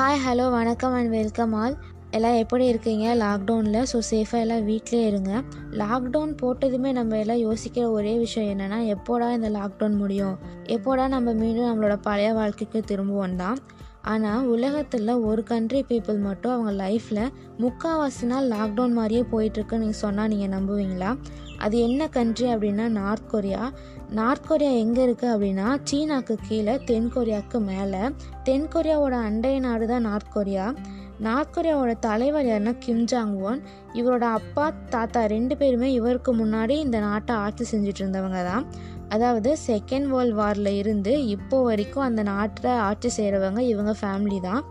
Hi hello வணக்கம் and welcome all எல்லாம் எப்படி இருக்கீங்க? லாக்டவுனில் ஸோ சேஃபாக எல்லாம் வீட்டிலே இருங்க. லாக்டவுன் போட்டதுமே நம்ம எல்லாம் யோசிக்கிற ஒரே விஷயம் என்னென்னா எப்போடா இந்த லாக்டவுன் முடியும்? எப்போடா நம்ம மீண்டும் நம்மளோட பழைய வாழ்க்கைக்கு திரும்புவோம் தான்? ஆனால் உலகத்தில் ஒரு கண்ட்ரி பீப்புள் மட்டும் அவங்க லைஃப்பில் முக்கால்வாசி நாள் லாக்டவுன் மாதிரியே போயிட்டுருக்குன்னு நீங்கள் சொன்னால் நீங்கள் நம்புவீங்களா? அது என்ன கண்ட்ரி அப்படின்னா நார்த் கொரியா நார்த் கொரியா எங்கே இருக்குது அப்படின்னா சீனாக்கு கீழே தென் கொரியாவுக்கு மேலே. தென் கொரியாவோட அண்டை நாடு தான் நார்த் கொரியா நார்த் கொரியாவோட தலைவர் யாருன்னா கிம் ஜாங் ஒன் இவரோட அப்பா தாத்தா ரெண்டு பேருமே இவருக்கு முன்னாடி இந்த நாட்டை ஆட்சி செஞ்சுட்டு இருந்தவங்க தான். அதாவது செகண்ட் வேர்ல்ட் வாரில் இருந்து இப்போ வரைக்கும் அந்த நாட்டில் ஆட்சி செய்கிறவங்க இவங்க ஃபேமிலி தான்.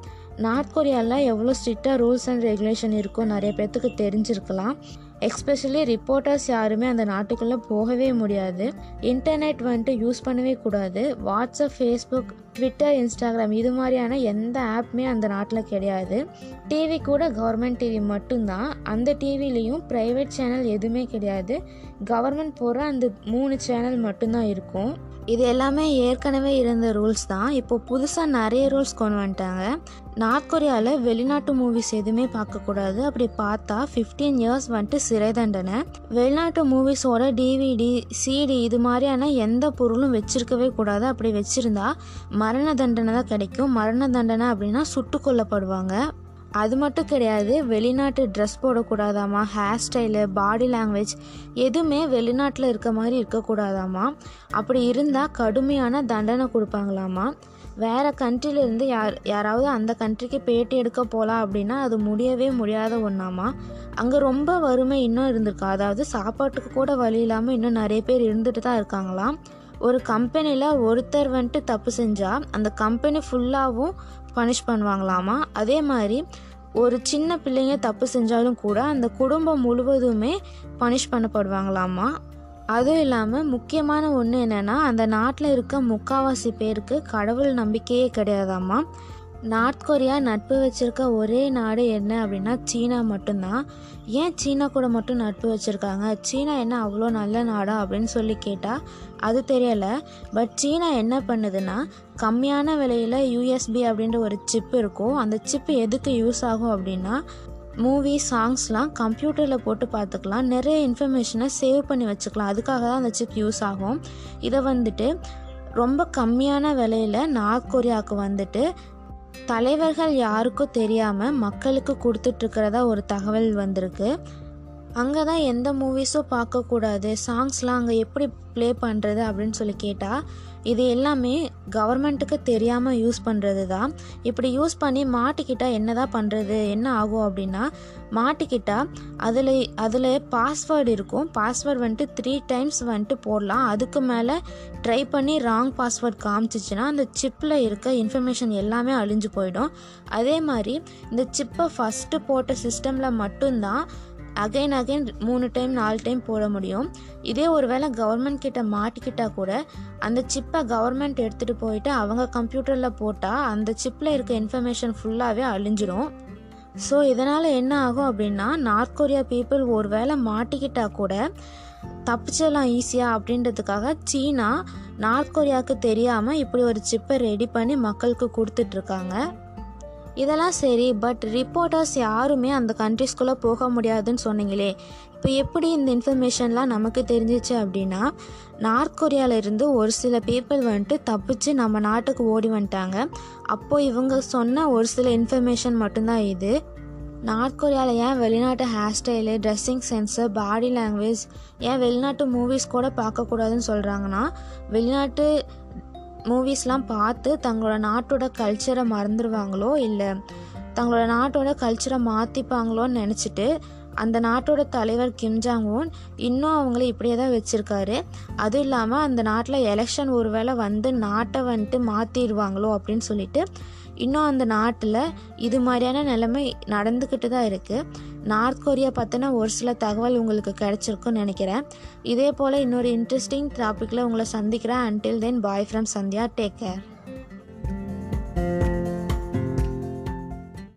நார்த் கொரியாவில் எவ்வளோ ஸ்ட்ரிக்டாக ரூல்ஸ் அண்ட் ரெகுலேஷன் இருக்கும் நிறைய பேர்த்துக்கு தெரிஞ்சிருக்கலாம். எக்ஸ்பெஷலி ரிப்போர்ட்டர்ஸ் யாருமே அந்த நாட்டுக்குள்ளே போகவே முடியாது. இன்டர்நெட் வந்துட்டு யூஸ் பண்ணவே கூடாது. வாட்ஸ்அப் ஃபேஸ்புக் ட்விட்டர் இன்ஸ்டாகிராம் இது மாதிரியான எந்த ஆப்புமே அந்த நாட்டில் கிடையாது. டிவி கூட கவர்மெண்ட் டிவி மட்டும்தான். அந்த டிவிலையும் ப்ரைவேட் சேனல் எதுவுமே கிடையாது. கவர்மெண்ட் போகிற அந்த மூணு சேனல் மட்டும்தான் இருக்கும். இது எல்லாமே ஏற்கனவே இருந்த ரூல்ஸ் தான். இப்போ புதுசாக நிறைய ரூல்ஸ் கொண்டு வந்துட்டாங்க. நார்த் கொரியாவில் வெளிநாட்டு மூவிஸ் எதுவுமே பார்க்கக்கூடாது. அப்படி பார்த்தா ஃபிஃப்டீன் இயர்ஸ் வந்துட்டு சிறை தண்டனை வெளிநாட்டு மூவிஸோட டிவிடி சிடி இது மாதிரியான எந்த பொருளும் வச்சிருக்கவே கூடாது. அப்படி வச்சிருந்தா மரண தண்டனை தான் கிடைக்கும். மரண தண்டனை அப்படின்னா சுட்டு கொல்லப்படுவாங்க. அது மட்டும் கிடையாது வெளிநாட்டு ட்ரெஸ் போடக்கூடாதாமா? ஹேர் ஸ்டைலு பாடி லாங்குவேஜ் எதுவுமே வெளிநாட்டில் இருக்க மாதிரி இருக்கக்கூடாதாமா? அப்படி இருந்தால் கடுமையான தண்டனை கொடுப்பாங்களாமா? வேறு கண்ட்ரிலேருந்து யார் யாராவது அந்த கண்ட்ரிக்கு பேட்டி எடுக்க போகலாம் அப்படின்னா அது முடியவே முடியாத ஒன்றாமா அங்கே ரொம்ப வறுமை இன்னும் இருந்திருக்கா. அதாவது சாப்பாட்டுக்கு கூட வழி இல்லாமல் இன்னும் நிறைய பேர் இருந்துட்டு தான் இருக்காங்களாம் ஒரு கம்பெனியில் ஒருத்தர் வந்துட்டு தப்பு செஞ்சால் அந்த கம்பெனி ஃபுல்லாகவும் பனிஷ் பண்ணுவாங்களாமா? அதே மாதிரி ஒரு சின்ன பிள்ளைங்க தப்பு செஞ்சாலும் கூட அந்த குடும்பம் முழுவதுமே பனிஷ் பண்ணப்படுவாங்களாமா? அதுவும் இல்லாமல் முக்கியமான ஒன்று என்னென்னா அந்த நாட்டில் இருக்க முக்காவாசி பேருக்கு கடவுள் நம்பிக்கையே கிடையாதாம்மா. நார்த் கொரியா நட்பு வச்சுருக்க ஒரே நாடு என்ன அப்படின்னா சீனா மட்டும்தான். ஏன் சீனா கூட மட்டும் நட்பு வச்சுருக்காங்க? சீனா என்ன அவ்வளோ நல்ல நாடா அப்படின்னு சொல்லி கேட்டால் அது தெரியலை. பட் சீனா என்ன பண்ணுதுன்னா கம்மியான விலையில் யூஎஸ்பி அப்படின்ற ஒரு சிப் இருக்கும். அந்த சிப்பு எதுக்கு யூஸ் ஆகும் அப்படின்னா மூவி சாங்ஸ்லாம் கம்ப்யூட்டரில் போட்டு பார்த்துக்கலாம். நிறைய இன்ஃபர்மேஷனை சேவ் பண்ணி வச்சுக்கலாம். அதுக்காக தான் அந்த சிப் யூஸ் ஆகும். இதை வந்துட்டு ரொம்ப கம்மியான விலையில் நார்த் கொரியாவுக்கு வந்துட்டு தலைவர்கள் யாருக்கும் தெரியாமல் மக்களுக்கு கொடுத்துட்ருக்கிறதா ஒரு தகவல் வந்திருக்கு. அங்கே தான் எந்த மூவிஸும் பார்க்கக்கூடாது. சாங்ஸ்லாம் அங்கே எப்படி ப்ளே பண்ணுறது அப்படின்னு சொல்லி கேட்டால் இது எல்லாமே கவர்மெண்ட்டுக்கு தெரியாமல் யூஸ் பண்ணுறது தான் இப்படி யூஸ் பண்ணி மாட்டிக்கிட்டால் என்ன தான் பண்ணுறது என்ன ஆகும் அப்படின்னா மாட்டிக்கிட்டால் அதில் அதில் பாஸ்வேர்டு இருக்கும். பாஸ்வேர்டு வந்துட்டு த்ரீ டைம்ஸ் வந்துட்டு போடலாம். அதுக்கு மேலே ட்ரை பண்ணி ராங் பாஸ்வேர்ட் காமிச்சிச்சின்னா அந்த சிப்பில் இருக்க இன்ஃபர்மேஷன் எல்லாமே அழிஞ்சு போயிடும். அதே மாதிரி இந்த சிப்பை ஃபஸ்ட்டு போட்ட சிஸ்டமில் மட்டும்தான் அகைன் அகைன் மூணு டைம் நாலு டைம் போட முடியும். இதே ஒரு வேளை கவர்மெண்ட் கிட்ட மாட்டிக்கிட்டால் கூட அந்த சிப்பை கவர்மெண்ட் எடுத்துகிட்டு போயிட்டு அவங்க கம்ப்யூட்டரில் போட்டால் அந்த சிப்பில் இருக்க இன்ஃபர்மேஷன் ஃபுல்லாகவே அழிஞ்சிரும். ஸோ இதனால் என்ன ஆகும் அப்படின்னா நார்த் கொரியா பீப்புள் ஒரு வேளை மாட்டிக்கிட்டால் கூட தப்பிச்சிடலாம் ஈஸியாக அப்படின்றதுக்காக சீனா நார்த் கொரியாவுக்கு தெரியாமல் இப்படி ஒரு சிப்பை ரெடி பண்ணி மக்களுக்கு கொடுத்துட்ருக்காங்க இதெல்லாம் சரி பட் ரிப்போர்ட்டர்ஸ் யாருமே அந்த கண்ட்ரிஸ்குள்ளே போக முடியாதுன்னு சொன்னீங்களே. இப்போ எப்படி இந்த இன்ஃபர்மேஷன்லாம் நமக்கு தெரிஞ்சிச்சு அப்படின்னா நார்த் கொரியாவிலேருந்து ஒரு சில பீப்புள் வந்துட்டு தப்பிச்சு நம்ம நாட்டுக்கு ஓடி வந்துட்டாங்க. அப்போது இவங்க சொன்ன ஒரு சில இன்ஃபர்மேஷன் மட்டும்தான் இது. நார்த் கொரியாவில் ஏன் வெளிநாட்டு hair style dressing sense body language ஏன் வெளிநாட்டு மூவிஸ் கூட பார்க்கக்கூடாதுன்னு சொல்கிறாங்கன்னா வெளிநாட்டு மூவிஸ்லாம் பார்த்து தங்களோட நாட்டோட கல்ச்சரை மறந்துடுவாங்களோ இல்லை தங்களோட நாட்டோட கல்ச்சரை மாற்றிப்பாங்களோன்னு நினச்சிட்டு அந்த நாட்டோட தலைவர் கிம் ஜாங் இன்னும் அவங்கள இப்படியே தான் வச்சுருக்காரு. அதுவும் இல்லாமல் அந்த நாட்டில் எலெக்ஷன் ஒரு வேளை வந்து நாட்டை வந்துட்டு மாற்றிடுவாங்களோ அப்படின்னு சொல்லிட்டு இன்னும் அந்த நாட்டில் இது மாதிரியான நிலைமை நடந்துக்கிட்டு தான் இருக்குது நார்த் கொரியா பற்றின ஒரு சில தகவல் உங்களுக்கு கிடச்சிருக்குன்னு நினைக்கிறேன். இதே போல் இன்னொரு இன்ட்ரெஸ்டிங் டாப்பிக்கில் உங்களை சந்திக்கிறேன். Until then bye from Sandhya. Take care